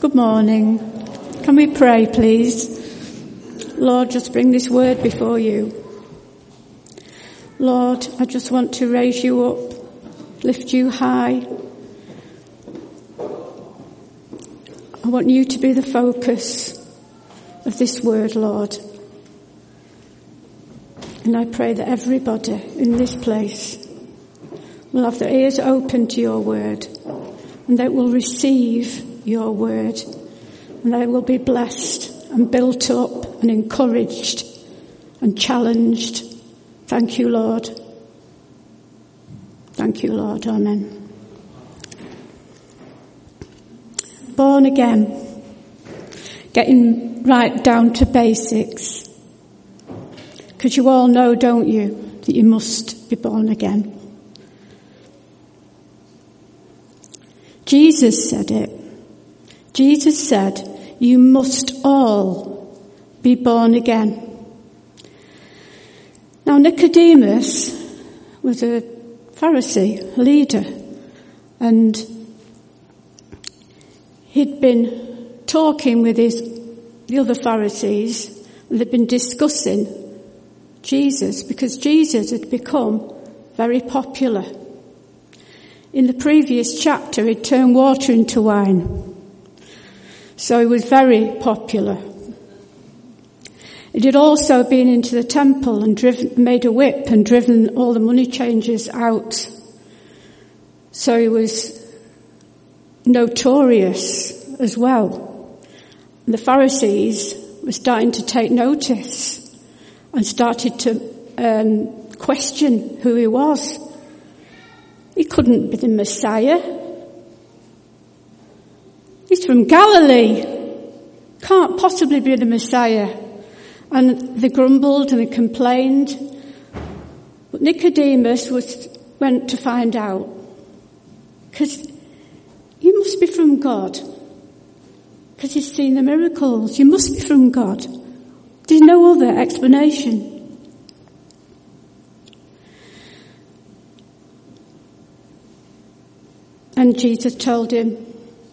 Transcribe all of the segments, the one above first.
Good morning. Can we pray, please? Lord, just bring this word before you. Lord, I just want to raise you up, lift you high. I want you to be the focus of this word, Lord. And I pray that everybody in this place will have their ears open to your word and that will receive your word and they will be blessed and built up and encouraged and challenged. Thank you, Lord. Thank you, Lord. Amen. Born again. Getting right down to basics. Because you all know, don't you, that you must be born again. Jesus said it. Jesus said, you must all be born again. Now Nicodemus was a Pharisee leader and he'd been talking with his, the other Pharisees and they'd been discussing Jesus because Jesus had become very popular. In the previous chapter, he'd turned water into wine. So he was very popular. He had also been into the temple and driven, made a whip and driven all the money changers out. So he was notorious as well. And the Pharisees were starting to take notice and started to um, question who he was. He couldn't be the Messiah. He's from Galilee. Can't possibly be the Messiah. And they grumbled and they complained. But Nicodemus was, went to find out. Because you must be from God. Because he's seen the miracles. You must be from God. There's no other explanation. And Jesus told him,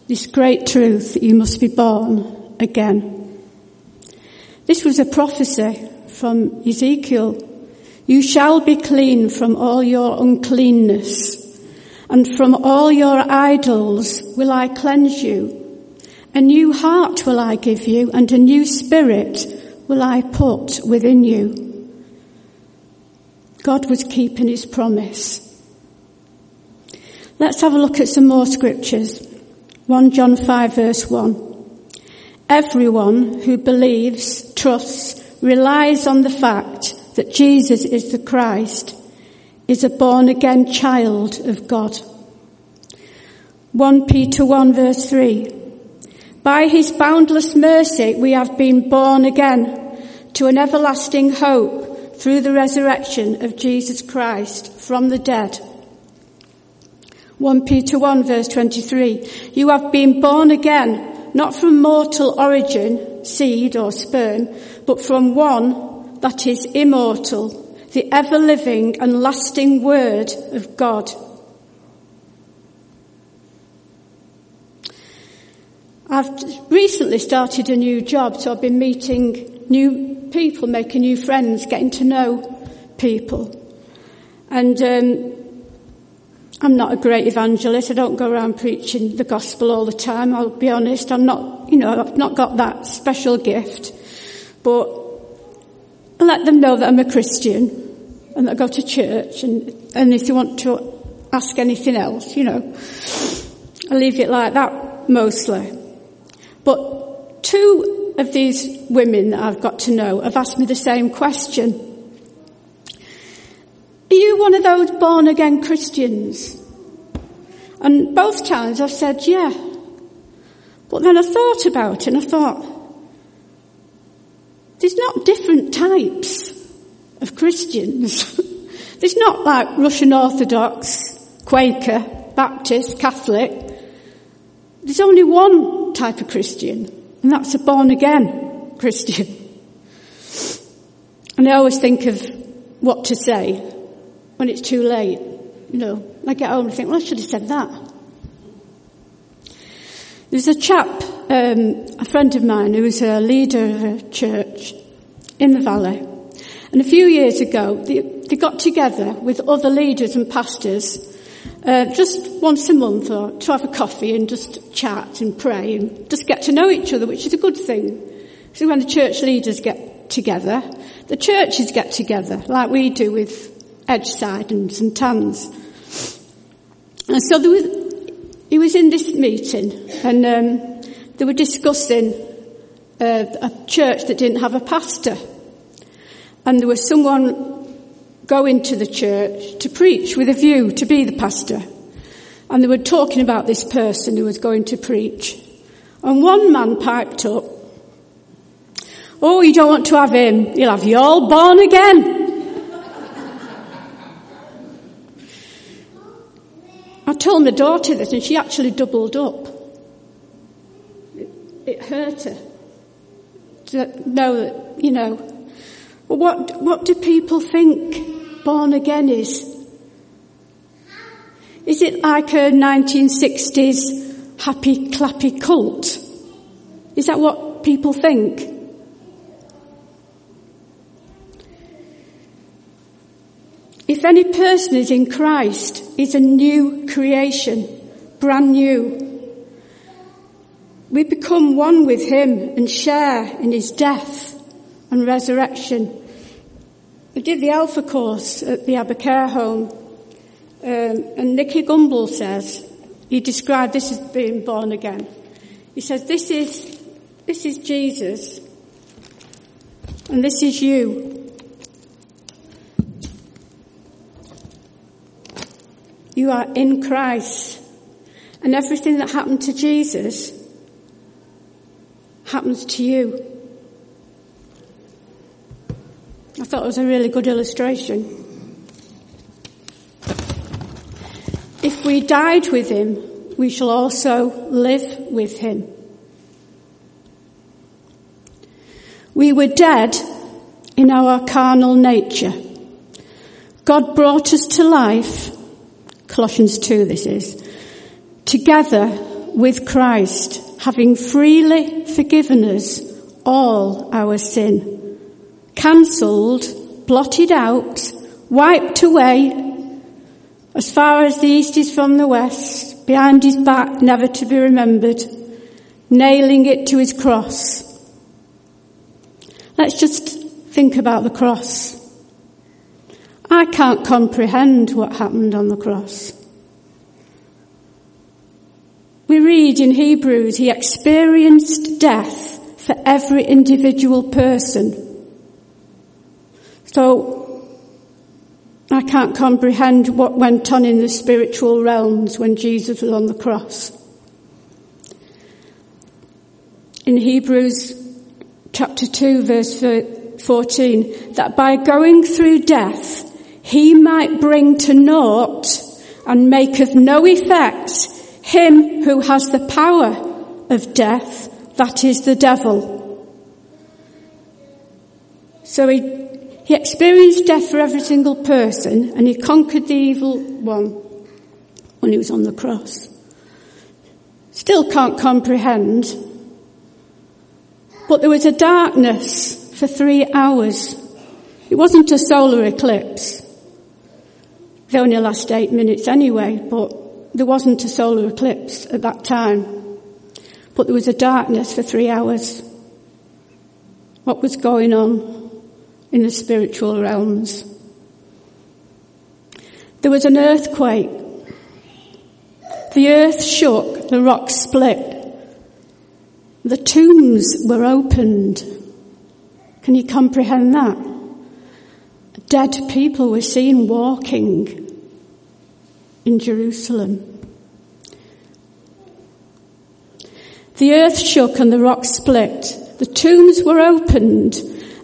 this great truth that you must be born again. This was a prophecy from Ezekiel. You shall be clean from all your uncleanness and from all your idols will I cleanse you. A new heart will I give you and a new spirit will I put within you. God was keeping his promise. Let's have a look at some more scriptures. 1 John 5 verse 1. Everyone who believes, trusts, relies on the fact that Jesus is the Christ is a born again child of God. 1 Peter 1 verse 3. By his boundless mercy we have been born again to an everlasting hope through the resurrection of Jesus Christ from the dead 1 Peter 1 verse 23. You have been born again, not from mortal origin, seed or sperm, but from one that is immortal, the ever living and lasting word of God. I've recently started a new job, so I've been meeting new people, making new friends, getting to know people. And um, I'm not a great evangelist. I don't go around preaching the gospel all the time. I'll be honest. I'm not, you know, I've not got that special gift. But I let them know that I'm a Christian and that I go to church and, and if they want to ask anything else, you know, I leave it like that mostly. But two of these women that I've got to know have asked me the same question. Are you one of those born again Christians? And both times I've said, yeah. But then I thought about it and I thought, there's not different types of Christians. there's not like Russian Orthodox, Quaker, Baptist, Catholic. There's only one type of Christian, and that's a born again Christian. And I always think of what to say when it's too late. You know, I get home and think, well, I should have said that. There's a chap um, a friend of mine who was a leader of a church in the valley. And a few years ago, they, they got together with other leaders and pastors uh, just once a month or to have a coffee and just chat and pray and just get to know each other, which is a good thing. So when the church leaders get together, the churches get together, like we do with Edgeside and St Anne's. And so there was, he was in this meeting and um, they were discussing uh, a church that didn't have a pastor. And there was someone going to the church to preach with a view to be the pastor. And they were talking about this person who was going to preach. And one man piped up, Oh, you don't want to have him. You'll have you all born again. I told my daughter this and she actually doubled up. It, it hurt her to know that, you know, what, what do people think born again is? Is it like a 1960s happy clappy cult? Is that what people think? If any person is in Christ, is a new creation, brand new. We become one with Him and share in His death and resurrection. We did the Alpha course at the Abercare home, um, and Nicky Gumbel says, he described this as being born again. He says, this is, this is Jesus, and this is you. You are in Christ. And everything that happened to Jesus happens to you. I thought it was a really good illustration. If we died with him, we shall also live with him. We were dead in our carnal nature. God brought us to life, Colossians 2 this is, together with Christ, having freely forgiven us all our sin cancelled, blotted out, wiped away, as far as the east is from the west, behind his back, never to be remembered, nailing it to his cross. Let's just think about the cross. I can't comprehend what happened on the cross. We read in Hebrews, he experienced death for every individual person. So I can't comprehend what went on in the spiritual realms when Jesus was on the cross. In Hebrews chapter 2 verse 14, that by going through death, he might bring to naught and make of no effect him who has the power of death, that is the devil. So he he experienced death for every single person and he conquered the evil one when he was on the cross. Still can't comprehend. But there was a darkness for three hours. It wasn't a solar eclipse. They only last eight minutes anyway, but there wasn't a solar eclipse at that time. But there was a darkness for three hours. What was going on? in the spiritual realms. There was an earthquake. The earth shook, the rocks split. The tombs were opened. Can you comprehend that? Dead people were seen walking in Jerusalem. The earth shook and the rocks split. The tombs were opened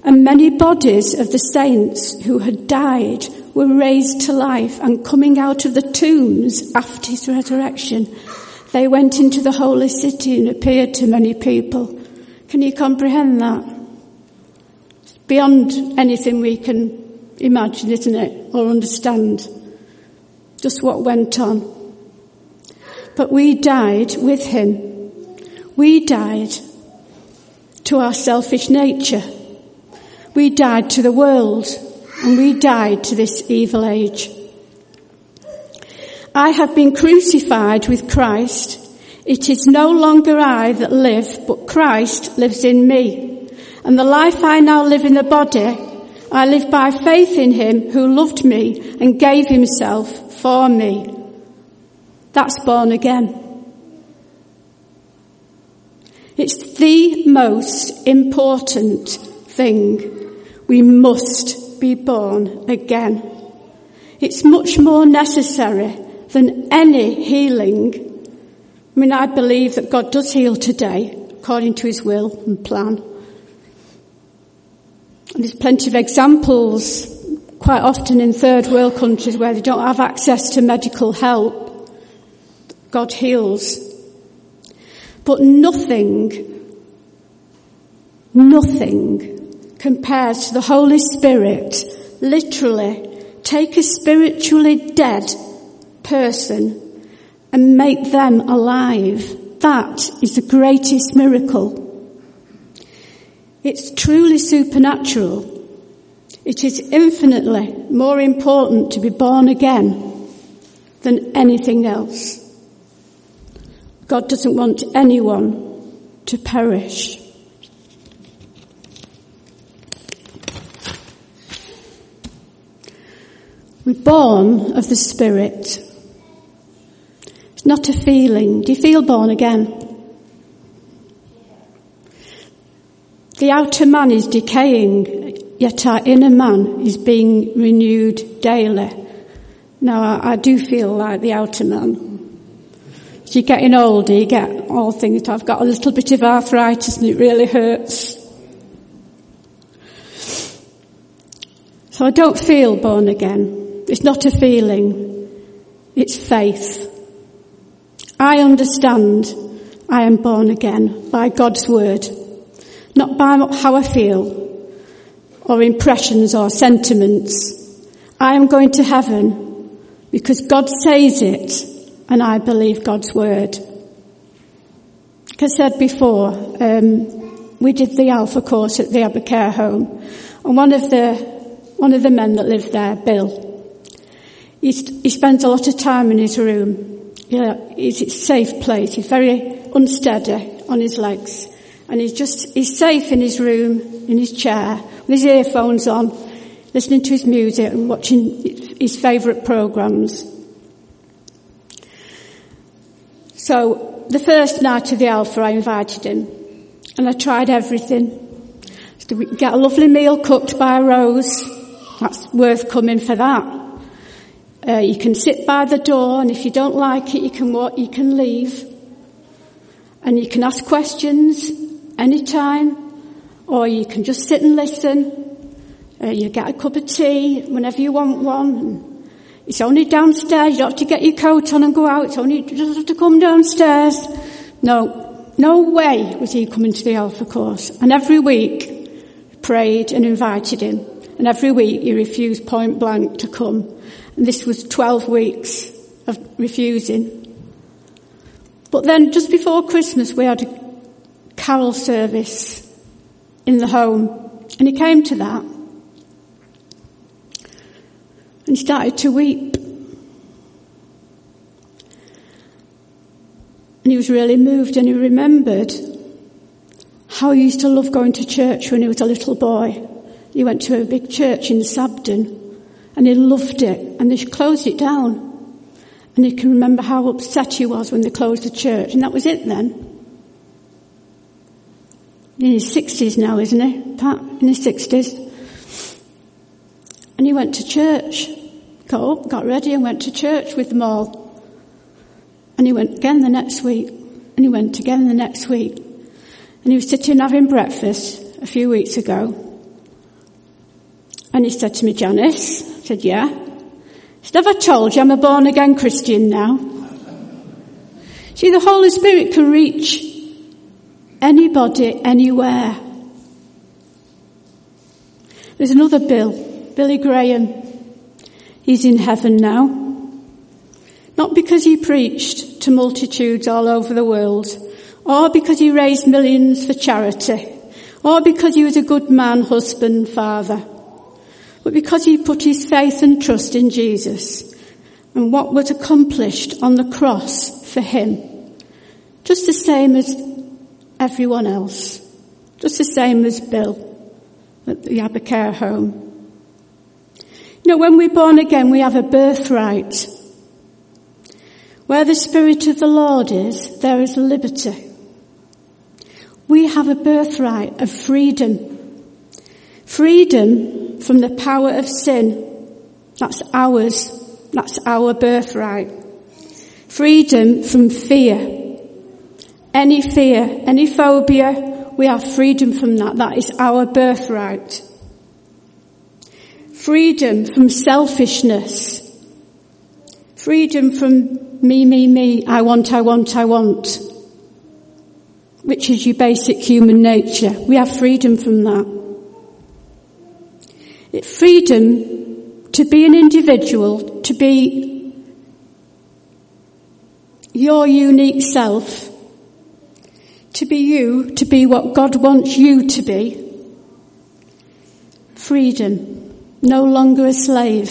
and many bodies of the saints who had died were raised to life and coming out of the tombs after his resurrection, they went into the holy city and appeared to many people. Can you comprehend that? Beyond anything we can imagine, isn't it? Or understand. Just what went on. But we died with him. We died to our selfish nature. We died to the world and we died to this evil age. I have been crucified with Christ. It is no longer I that live, but Christ lives in me. And the life I now live in the body, I live by faith in him who loved me and gave himself for me. That's born again. It's the most important thing. We must be born again. It's much more necessary than any healing. I mean, I believe that God does heal today according to his will and plan. There's plenty of examples quite often in third world countries where they don't have access to medical help. God heals. But nothing, nothing compares to the Holy Spirit literally take a spiritually dead person and make them alive. That is the greatest miracle. It's truly supernatural. It is infinitely more important to be born again than anything else. God doesn't want anyone to perish. We're born of the Spirit. It's not a feeling. Do you feel born again? The outer man is decaying, yet our inner man is being renewed daily. Now, I, do feel like the outer man. As you're getting older, you get all things. I've got a little bit of arthritis and it really hurts. So I don't feel born again. It's not a feeling. It's faith. I understand I am born again by God's word not by how I feel or impressions or sentiments. I am going to heaven because God says it and I believe God's word. Like I said before, um, we did the Alpha course at the Abbey Care Home and one of the, one of the men that lived there, Bill, he, he spends a lot of time in his room. Yeah, it's a safe place. He's very unsteady on his legs and he's just, he's safe in his room, in his chair, with his earphones on, listening to his music and watching his favourite programmes. So, the first night of the Alpha, I invited him, and I tried everything. So we get a lovely meal cooked by Rose. That's worth coming for that. Uh, you can sit by the door, and if you don't like it, you can walk, you can leave. And you can ask questions, anytime, or you can just sit and listen. Uh, you get a cup of tea whenever you want one. It's only downstairs. You don't have to get your coat on and go out. It's only you just have to come downstairs. No, no way was he coming to the Alpha course. And every week, prayed and invited him. And every week he refused point blank to come. And this was 12 weeks of refusing. But then just before Christmas we had a carol service in the home. And he came to that. And he started to weep. And he was really moved and he remembered how he used to love going to church when he was a little boy. He went to a big church in Sabden and he loved it and they closed it down. And he can remember how upset he was when they closed the church and that was it then in his sixties now, isn't he? Pat, in his sixties. And he went to church. Got up, got ready and went to church with them all. And he went again the next week. And he went again the next week. And he was sitting having breakfast a few weeks ago. And he said to me, Janice, I said, yeah. He said, have I told you I'm a born again Christian now? See, the Holy Spirit can reach Anybody, anywhere. There's another Bill, Billy Graham. He's in heaven now. Not because he preached to multitudes all over the world or because he raised millions for charity, or because he was a good man, husband, father, but because he put his faith and trust in Jesus and what was accomplished on the cross for him. Just the same as everyone else. Just the same as Bill at the Abercare home. You know, when we're born again, we have a birthright. Where the Spirit of the Lord is, there is liberty. We have a birthright of freedom. Freedom from the power of sin. That's ours. That's our birthright. Freedom from fear. Any fear, any phobia, we have freedom from that. That is our birthright. Freedom from selfishness. Freedom from me, me, me, I want, I want, I want which is your basic human nature. We have freedom from that. Freedom to be an individual, to be your unique self, to be you, to be what God wants you to be. Freedom. No longer a slave.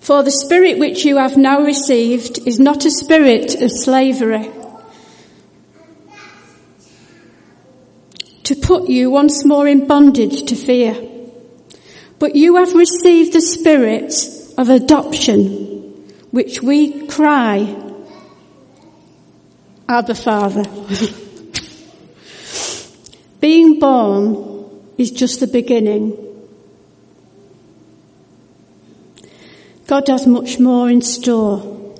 For the spirit which you have now received is not a spirit of slavery. To put you once more in bondage to fear. But you have received the spirit of adoption, which we cry, Abba Father. Being born is just the beginning. God has much more in store.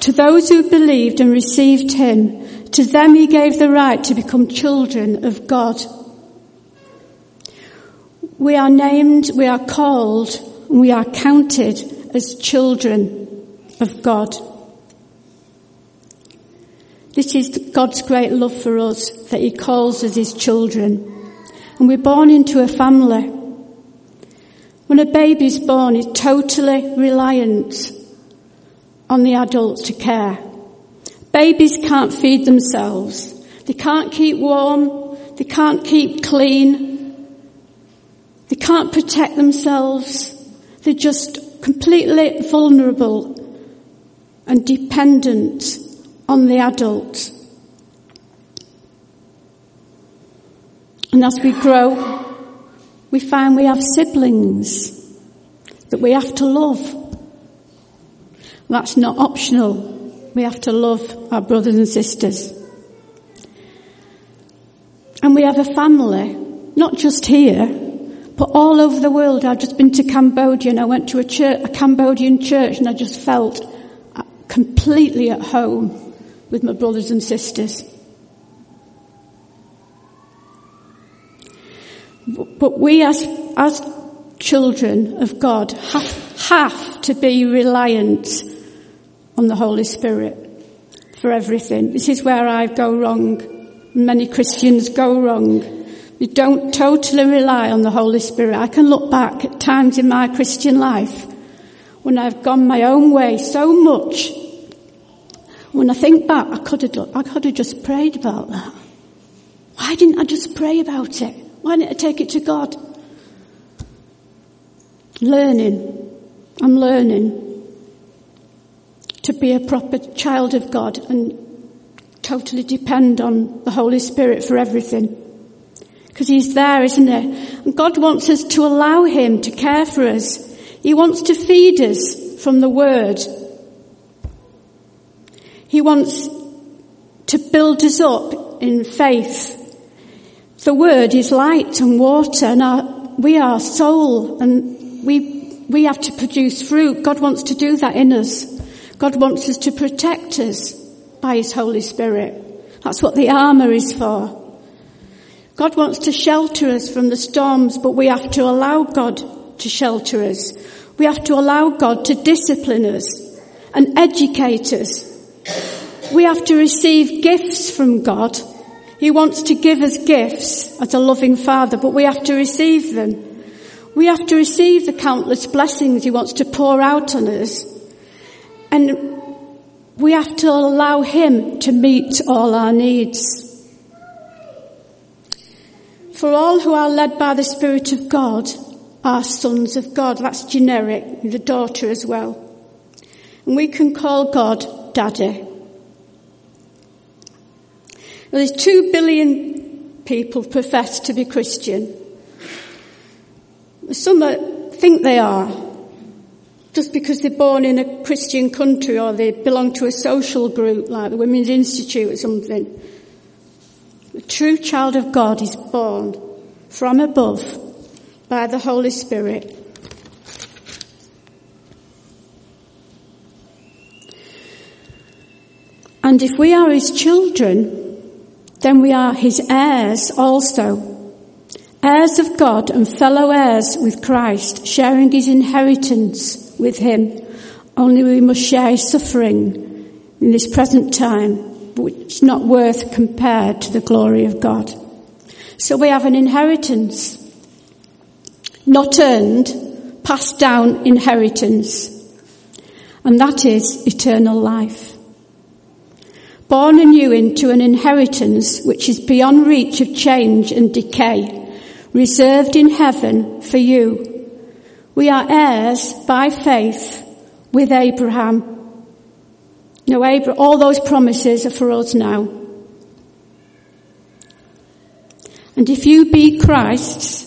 To those who believed and received Him, to them He gave the right to become children of God. We are named, we are called, we are counted as children of God. This is God's great love for us, that He calls us His children. And we're born into a family. When a baby is born, it's totally reliant on the adult to care. Babies can't feed themselves. They can't keep warm. They can't keep clean. They can't protect themselves. They're just completely vulnerable and dependent on the adult. And as we grow, we find we have siblings that we have to love. That's not optional. We have to love our brothers and sisters. And we have a family, not just here, but all over the world. I've just been to Cambodia and I went to a church, a Cambodian church and I just felt completely at home with my brothers and sisters. But we as, as children of God have, have to be reliant on the Holy Spirit for everything. This is where I go wrong. Many Christians go wrong. We don't totally rely on the Holy Spirit. I can look back at times in my Christian life when I've gone my own way so much. When I think back, I could have, I could have just prayed about that. Why didn't I just pray about it? Why didn't I take it to God? Learning. I'm learning to be a proper child of God and totally depend on the Holy Spirit for everything. Because He's there, isn't He? And God wants us to allow Him to care for us. He wants to feed us from the Word. He wants to build us up in faith the word is light and water and our, we are soul and we, we have to produce fruit. God wants to do that in us. God wants us to protect us by His Holy Spirit. That's what the armour is for. God wants to shelter us from the storms, but we have to allow God to shelter us. We have to allow God to discipline us and educate us. We have to receive gifts from God he wants to give us gifts as a loving father, but we have to receive them. We have to receive the countless blessings he wants to pour out on us. And we have to allow Him to meet all our needs. For all who are led by the Spirit of God are sons of God. That's generic, the daughter as well. And we can call God Daddy. Well, there's two billion people profess to be Christian. Some think they are, just because they're born in a Christian country or they belong to a social group like the Women's Institute or something. A true child of God is born from above by the Holy Spirit. And if we are his children, then we are his heirs also. Heirs of God and fellow heirs with Christ, sharing his inheritance with him. Only we must share his suffering in this present time, which is not worth compared to the glory of God. So we have an inheritance, not earned, passed down inheritance, and that is eternal life born anew into an inheritance which is beyond reach of change and decay, reserved in heaven for you. We are heirs by faith with Abraham. No, Abraham, all those promises are for us now. And if you be Christ's,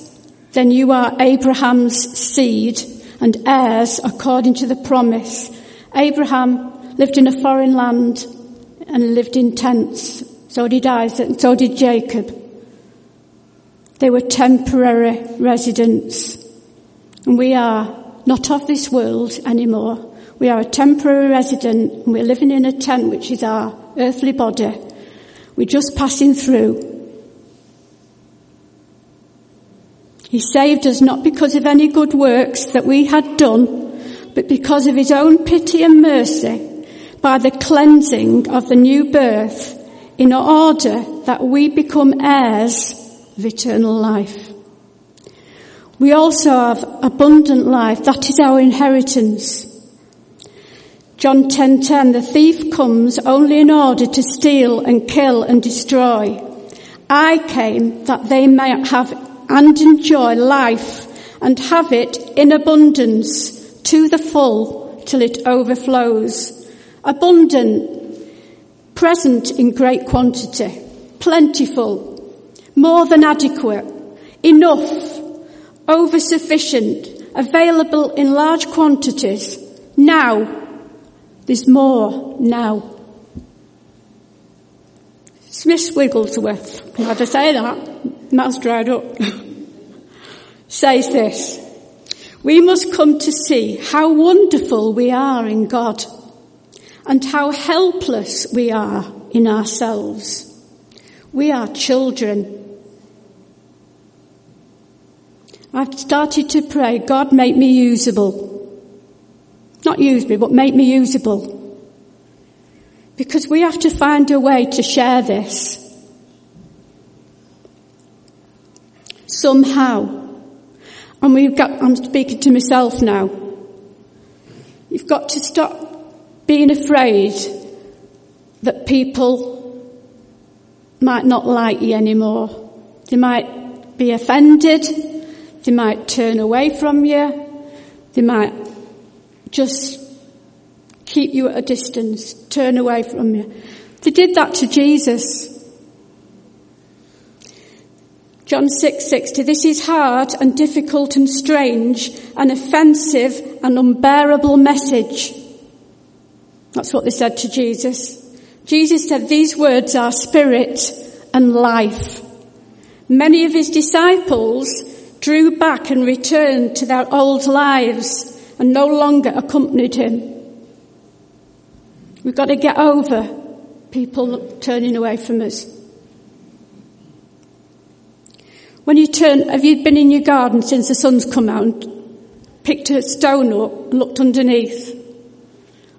then you are Abraham's seed and heirs according to the promise. Abraham lived in a foreign land and lived in tents. So did Isaac, and so did Jacob. They were temporary residents. And we are not of this world anymore. We are a temporary resident and we're living in a tent which is our earthly body. We're just passing through. He saved us not because of any good works that we had done, but because of his own pity and mercy by the cleansing of the new birth in order that we become heirs of eternal life. We also have abundant life. That is our inheritance. John 10:10 The thief comes only in order to steal and kill and destroy. I came that they might have and enjoy life and have it in abundance to the full till it overflows abundant, present in great quantity, plentiful, more than adequate, enough, over sufficient, available in large quantities, now. There's more now. Smith Wigglesworth, how to say that? Mouth's dried up. says this. We must come to see how wonderful we are in God and how helpless we are in ourselves. We are children. I've started to pray, God make me usable. Not use me, but make me usable. Because we have to find a way to share this. Somehow. And we've got, I'm speaking to myself now. You've got to stop being afraid that people might not like you anymore. They might be offended. They might turn away from you. They might just keep you at a distance, turn away from you. They did that to Jesus. John 6:60 This is hard and difficult and strange and offensive and unbearable message. That's what they said to Jesus. Jesus said these words are spirit and life. Many of his disciples drew back and returned to their old lives and no longer accompanied him. We've got to get over people turning away from us. When you turn, have you been in your garden since the sun's come out, and picked a stone up, and looked underneath?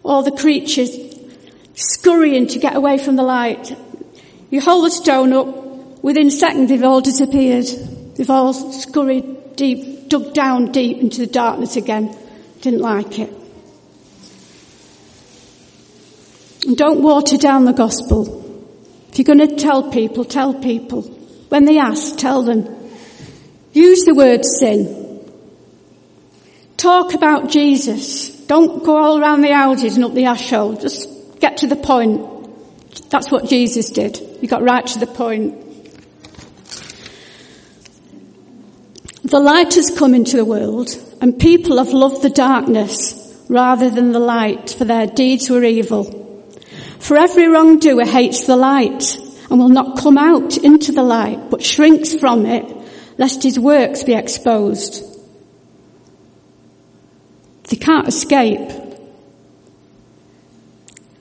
All the creatures scurrying to get away from the light. You hold the stone up, within seconds they've all disappeared. They've all scurried deep, dug down deep into the darkness again. Didn't like it. And don't water down the gospel. If you're going to tell people, tell people. When they ask, tell them. Use the word sin. Talk about Jesus. Don't go all around the houses and up the ashole. Just get to the point. That's what Jesus did. He got right to the point. The light has come into the world and people have loved the darkness rather than the light for their deeds were evil. For every wrongdoer hates the light and will not come out into the light but shrinks from it lest his works be exposed. They can't escape.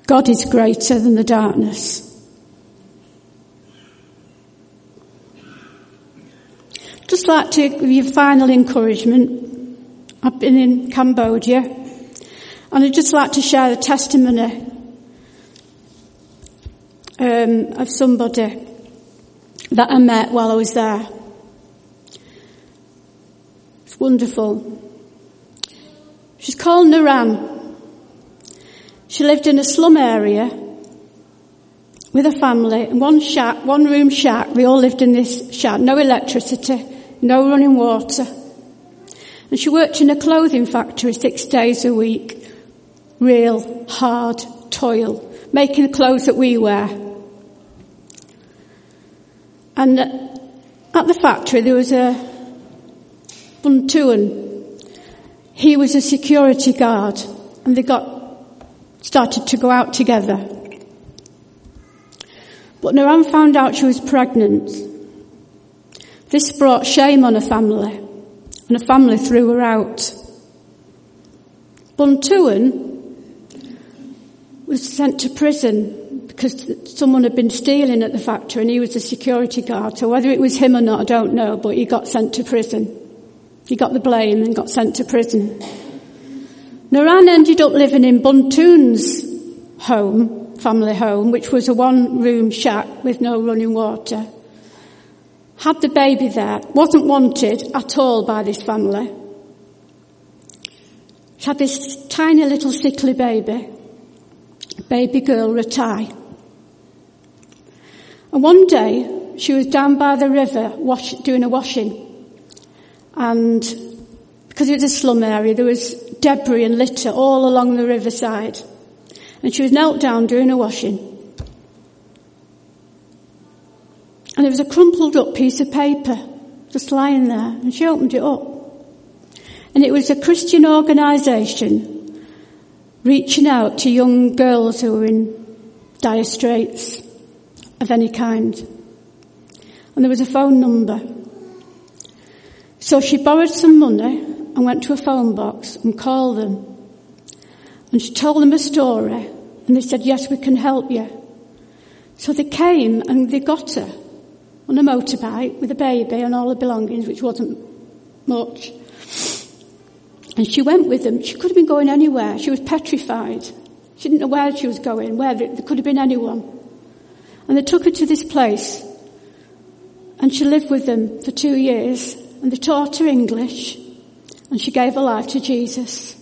God is greater than the darkness. Just like to give you final encouragement. I've been in Cambodia and I'd just like to share the testimony um, of somebody that I met while I was there. It's wonderful. She's called Naran. She lived in a slum area with a family, in one shack, one room shack. We all lived in this shack, no electricity, no running water. And she worked in a clothing factory six days a week. Real hard toil, making the clothes that we wear. And at the factory there was a Buntuan. He was a security guard and they got started to go out together. But Naran found out she was pregnant this brought shame on a family, and a family threw her out. Buntuan was sent to prison because someone had been stealing at the factory and he was a security guard. So whether it was him or not, I don't know, but he got sent to prison. He got the blame and got sent to prison. Naran ended up living in Buntuan's home, family home, which was a one room shack with no running water had the baby there, wasn't wanted at all by this family. She had this tiny little sickly baby, baby girl Ratai. And one day she was down by the river wash, doing a washing. And because it was a slum area, there was debris and litter all along the riverside. And she was knelt down doing her washing. And there was a crumpled up piece of paper just lying there and she opened it up. And it was a Christian organisation reaching out to young girls who were in dire straits of any kind. And there was a phone number. So she borrowed some money and went to a phone box and called them. And she told them a story and they said, yes, we can help you. So they came and they got her on a motorbike with a baby and all the belongings, which wasn't much. And she went with them. She could have been going anywhere. She was petrified. She didn't know where she was going, where there could have been anyone. And they took her to this place. And she lived with them for two years. And they taught her English. And she gave her life to Jesus.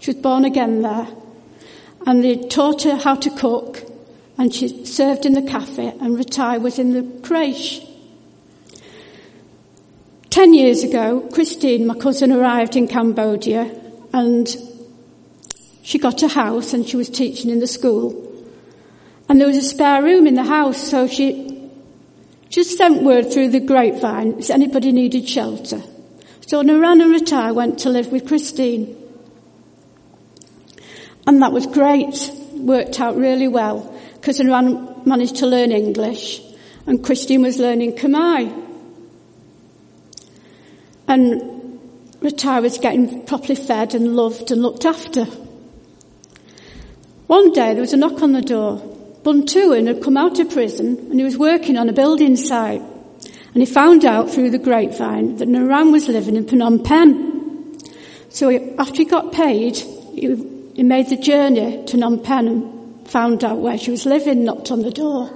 She was born again there. And they taught her how to cook. And she served in the cafe. And Ratai was in the creche. Ten years ago, Christine, my cousin, arrived in Cambodia and she got a house and she was teaching in the school. And there was a spare room in the house, so she just sent word through the grapevine if anybody needed shelter. So Naran and Ratai went to live with Christine. And that was great. Worked out really well because Naran managed to learn English and Christine was learning Khmer. And Ratai was getting properly fed and loved and looked after. One day there was a knock on the door. Buntuan had come out of prison and he was working on a building site. And he found out through the grapevine that Naran was living in Phnom Penh. So he, after he got paid, he, he made the journey to Phnom Penh and found out where she was living, knocked on the door.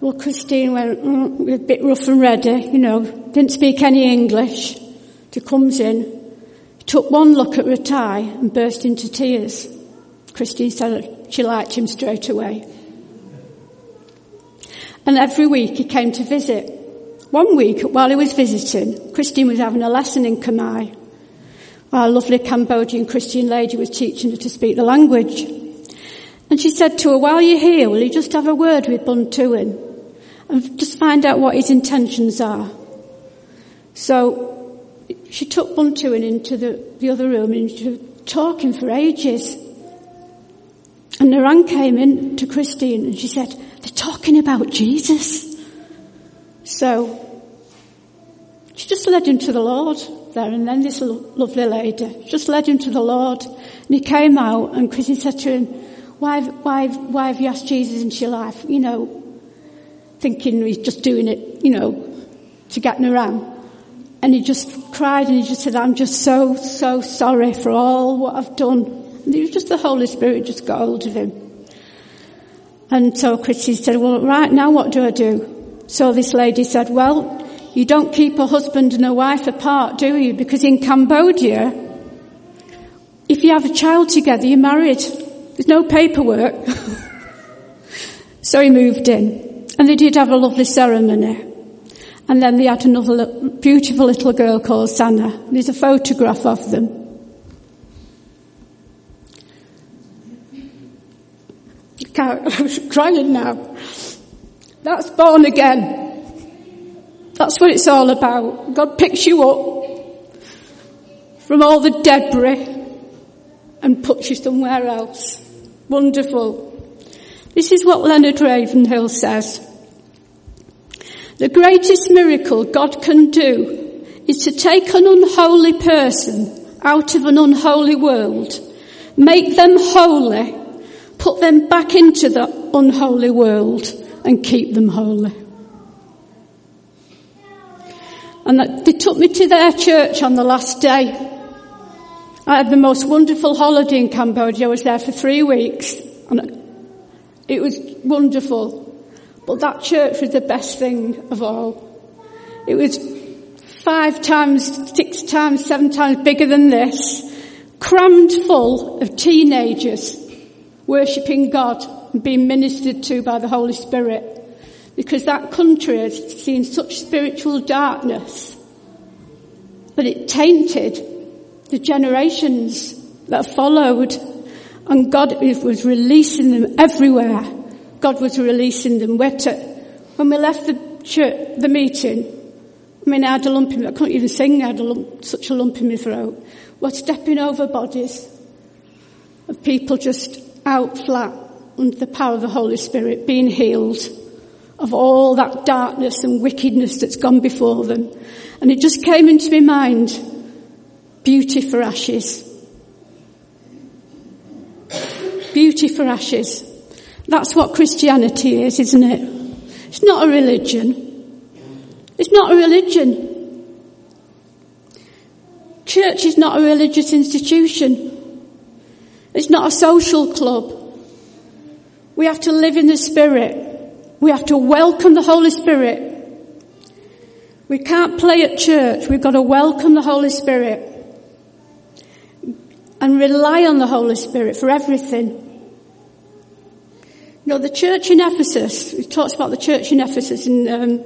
Well, Christine went mm, a bit rough and ready, you know, didn't speak any English. She comes in, took one look at Ratai and burst into tears. Christine said she liked him straight away. And every week he came to visit. One week, while he was visiting, Christine was having a lesson in Khmer. Our lovely Cambodian Christian lady was teaching her to speak the language. And she said to her, while you're here, will you just have a word with Buntuan and just find out what his intentions are? So she took Buntuan into the, the other room and she was talking for ages. And Naran came in to Christine and she said, they're talking about Jesus. So she just led him to the Lord there and then this lovely lady just led him to the Lord and he came out and Christine said to him, why, why, why have you asked Jesus into your life? You know, thinking he's just doing it, you know, to get Naran. And he just cried and he just said, I'm just so, so sorry for all what I've done. Just the Holy Spirit just got hold of him. And so Christy said, well, right now what do I do? So this lady said, well, you don't keep a husband and a wife apart, do you? Because in Cambodia, if you have a child together, you're married. There's no paperwork. so he moved in. And they did have a lovely ceremony. And then they had another beautiful little girl called Sana. There's a photograph of them. I'm crying now. That's born again. That's what it's all about. God picks you up from all the debris and puts you somewhere else. Wonderful. This is what Leonard Ravenhill says. The greatest miracle God can do is to take an unholy person out of an unholy world, make them holy, put them back into the unholy world and keep them holy. And they took me to their church on the last day. I had the most wonderful holiday in Cambodia. I was there for three weeks and it was wonderful. But that church was the best thing of all. It was five times, six times, seven times bigger than this, crammed full of teenagers worshipping God and being ministered to by the Holy Spirit. Because that country has seen such spiritual darkness that it tainted the generations that followed and God was releasing them everywhere. God was releasing them. We're to, when we left the church, the meeting, I mean, I had a lump in, I couldn't even sing, I had a lump, such a lump in my throat. We're stepping over bodies of people just out flat under the power of the Holy Spirit, being healed of all that darkness and wickedness that's gone before them. And it just came into my mind, beauty for ashes. Beauty for ashes. That's what Christianity is, isn't it? It's not a religion. It's not a religion. Church is not a religious institution. It's not a social club. We have to live in the Spirit. We have to welcome the Holy Spirit. We can't play at church. We've got to welcome the Holy Spirit and rely on the Holy Spirit for everything. You know, the church in Ephesus, it talks about the church in Ephesus in um,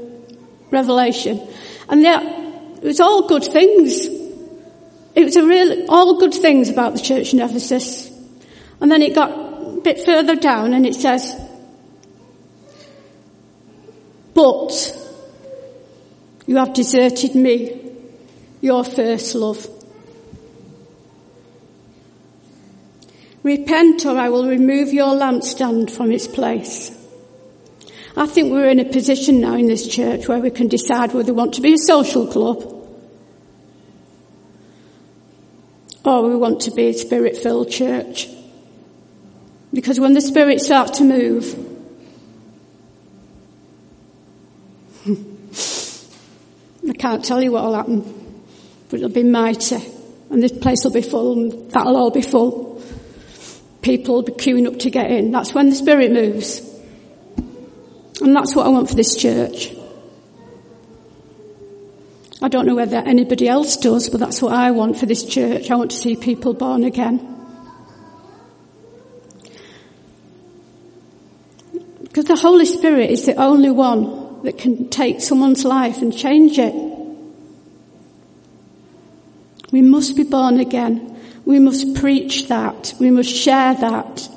Revelation, and there, it was all good things. It was a real, all good things about the church in Ephesus. And then it got a bit further down and it says, but you have deserted me, your first love. Repent or I will remove your lampstand from its place. I think we're in a position now in this church where we can decide whether we want to be a social club or we want to be a spirit filled church. Because when the spirit starts to move, I can't tell you what will happen, but it'll be mighty. And this place will be full and that'll all be full. People will be queuing up to get in. That's when the Spirit moves. And that's what I want for this church. I don't know whether anybody else does, but that's what I want for this church. I want to see people born again. Because the Holy Spirit is the only one that can take someone's life and change it. We must be born again. We must preach that. We must share that.